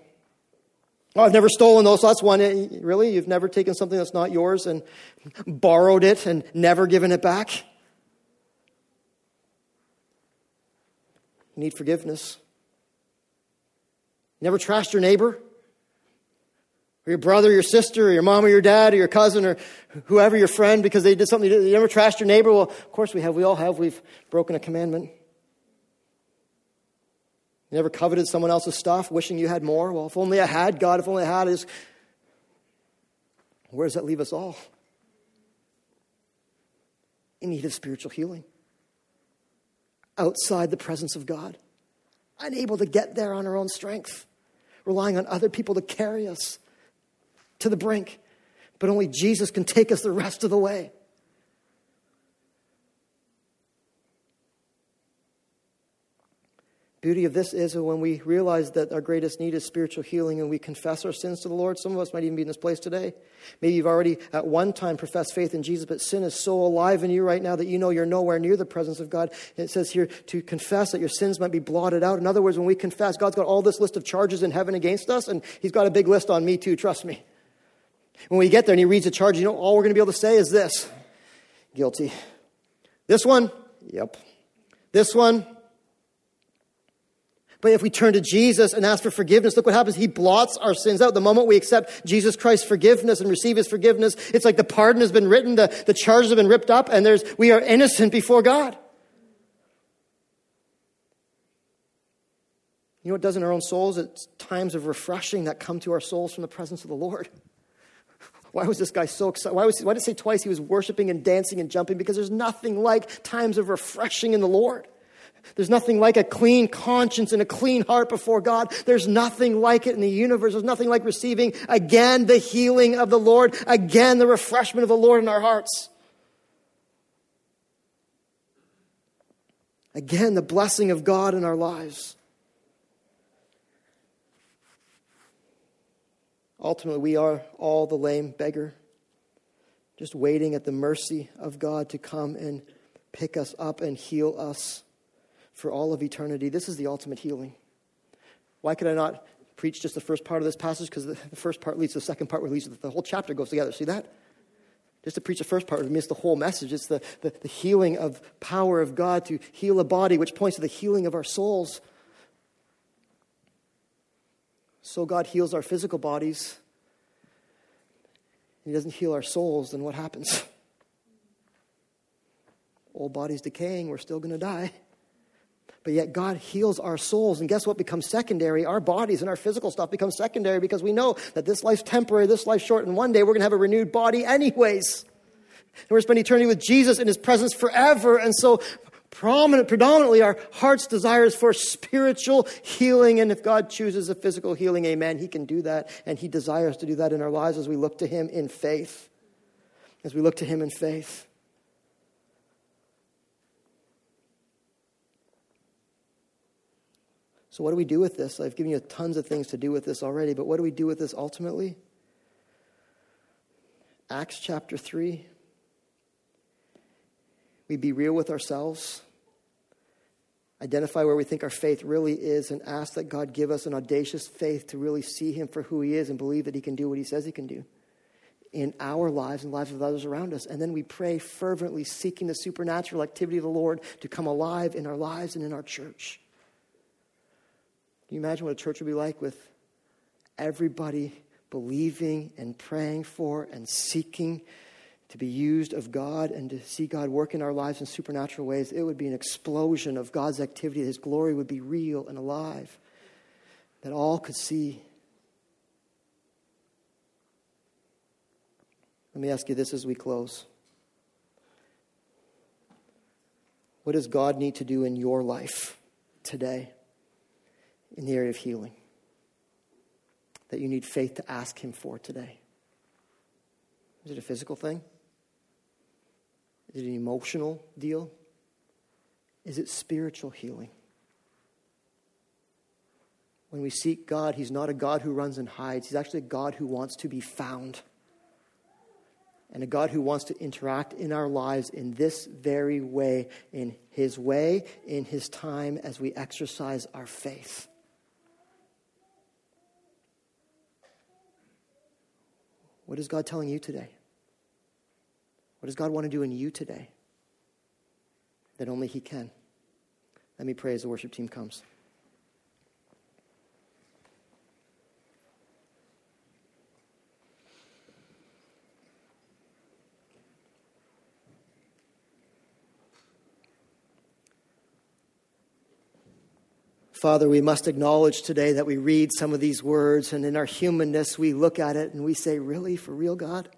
Oh, I've never stolen those. So that's one. Eh, really? You've never taken something that's not yours and borrowed it and never given it back? You need forgiveness. You never trashed your neighbor? Or your brother, or your sister, or your mom, or your dad, or your cousin, or whoever, your friend, because they did something. You never trashed your neighbor? Well, of course we have. We all have. We've broken a commandment. You never coveted someone else's stuff, wishing you had more? Well, if only I had, God, if only I had is. Where does that leave us all? In need of spiritual healing. Outside the presence of God. Unable to get there on our own strength. Relying on other people to carry us to the brink. But only Jesus can take us the rest of the way. Beauty of this is when we realize that our greatest need is spiritual healing and we confess our sins to the Lord. Some of us might even be in this place today. Maybe you've already at one time professed faith in Jesus, but sin is so alive in you right now that you know you're nowhere near the presence of God. And it says here to confess that your sins might be blotted out. In other words, when we confess, God's got all this list of charges in heaven against us, and He's got a big list on me too, trust me. When we get there and He reads the charge, you know, all we're going to be able to say is this guilty. This one, yep. This one, but if we turn to Jesus and ask for forgiveness, look what happens. He blots our sins out. The moment we accept Jesus Christ's forgiveness and receive his forgiveness, it's like the pardon has been written, the, the charges have been ripped up, and there's, we are innocent before God. You know what it does in our own souls? It's times of refreshing that come to our souls from the presence of the Lord. Why was this guy so excited? Why, was, why did it say twice he was worshiping and dancing and jumping? Because there's nothing like times of refreshing in the Lord. There's nothing like a clean conscience and a clean heart before God. There's nothing like it in the universe. There's nothing like receiving again the healing of the Lord, again the refreshment of the Lord in our hearts. Again, the blessing of God in our lives. Ultimately, we are all the lame beggar, just waiting at the mercy of God to come and pick us up and heal us for all of eternity. This is the ultimate healing. Why could I not preach just the first part of this passage? Because the, first part leads to the second part, where leads the whole chapter goes together. See that? Just to preach the first part would miss the whole message. It's the, the, the healing of power of God to heal a body, which points to the healing of our souls. So God heals our physical bodies. He doesn't heal our souls, then what happens? Old bodies decaying, we're still going to die. But yet God heals our souls. And guess what becomes secondary? Our bodies and our physical stuff becomes secondary because we know that this life's temporary, this life's short, and one day we're going to have a renewed body anyways. And we're going to spend eternity with Jesus in his presence forever. And so prominent, predominantly our heart's desires for spiritual healing. And if God chooses a physical healing, amen, he can do that. And he desires to do that in our lives as we look to him in faith. As we look to him in faith. So, what do we do with this? I've given you tons of things to do with this already, but what do we do with this ultimately? Acts chapter 3. We be real with ourselves, identify where we think our faith really is, and ask that God give us an audacious faith to really see Him for who He is and believe that He can do what He says He can do in our lives and lives of others around us. And then we pray fervently, seeking the supernatural activity of the Lord to come alive in our lives and in our church. Can you imagine what a church would be like with everybody believing and praying for and seeking to be used of God and to see God work in our lives in supernatural ways? It would be an explosion of God's activity. His glory would be real and alive that all could see. Let me ask you this as we close. What does God need to do in your life today? In the area of healing that you need faith to ask Him for today? Is it a physical thing? Is it an emotional deal? Is it spiritual healing? When we seek God, He's not a God who runs and hides. He's actually a God who wants to be found. And a God who wants to interact in our lives in this very way, in His way, in His time, as we exercise our faith. What is God telling you today? What does God want to do in you today that only He can? Let me pray as the worship team comes. Father, we must acknowledge today that we read some of these words, and in our humanness, we look at it and we say, Really? For real, God?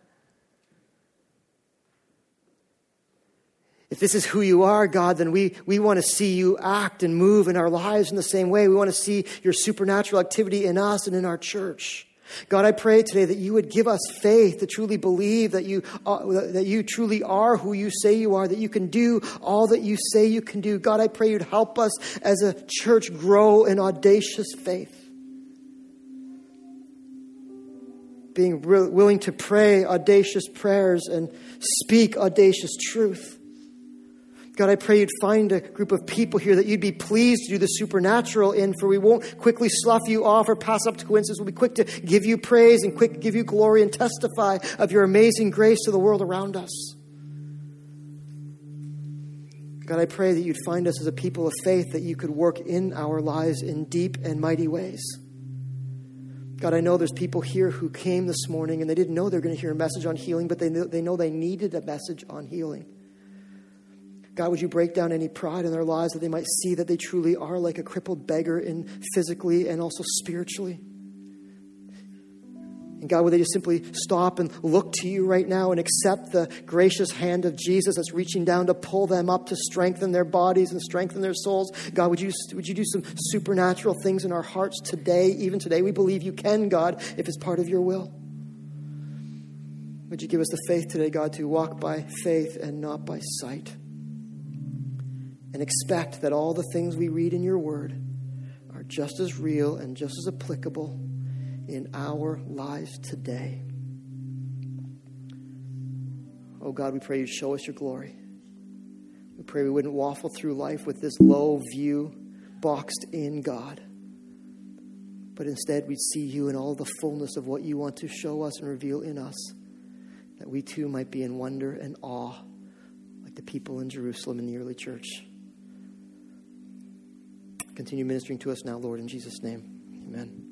If this is who you are, God, then we, we want to see you act and move in our lives in the same way. We want to see your supernatural activity in us and in our church. God, I pray today that you would give us faith to truly believe that you, uh, that you truly are who you say you are, that you can do all that you say you can do. God, I pray you'd help us as a church grow in audacious faith. Being re- willing to pray audacious prayers and speak audacious truth. God, I pray you'd find a group of people here that you'd be pleased to do the supernatural in, for we won't quickly slough you off or pass up to coincidence. We'll be quick to give you praise and quick to give you glory and testify of your amazing grace to the world around us. God, I pray that you'd find us as a people of faith that you could work in our lives in deep and mighty ways. God, I know there's people here who came this morning and they didn't know they're going to hear a message on healing, but they know, they know they needed a message on healing. God, would you break down any pride in their lives that they might see that they truly are like a crippled beggar in physically and also spiritually? And God, would they just simply stop and look to you right now and accept the gracious hand of Jesus that's reaching down to pull them up to strengthen their bodies and strengthen their souls? God, would you, would you do some supernatural things in our hearts today, even today? We believe you can, God, if it's part of your will. Would you give us the faith today, God, to walk by faith and not by sight? And expect that all the things we read in your word are just as real and just as applicable in our lives today. Oh God, we pray you show us your glory. We pray we wouldn't waffle through life with this low view boxed in God, but instead we'd see you in all the fullness of what you want to show us and reveal in us, that we too might be in wonder and awe like the people in Jerusalem in the early church. Continue ministering to us now, Lord, in Jesus' name. Amen.